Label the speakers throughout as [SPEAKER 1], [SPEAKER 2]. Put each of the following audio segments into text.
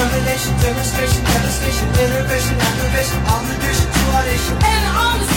[SPEAKER 1] Termination, demonstration, devastation, innovation, aggravation, obligation to our nation. And on the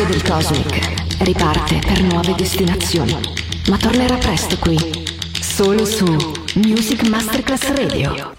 [SPEAKER 2] L'astronave del Cosmic riparte per nuove destinazioni, ma tornerà presto qui, solo su Music Masterclass Radio.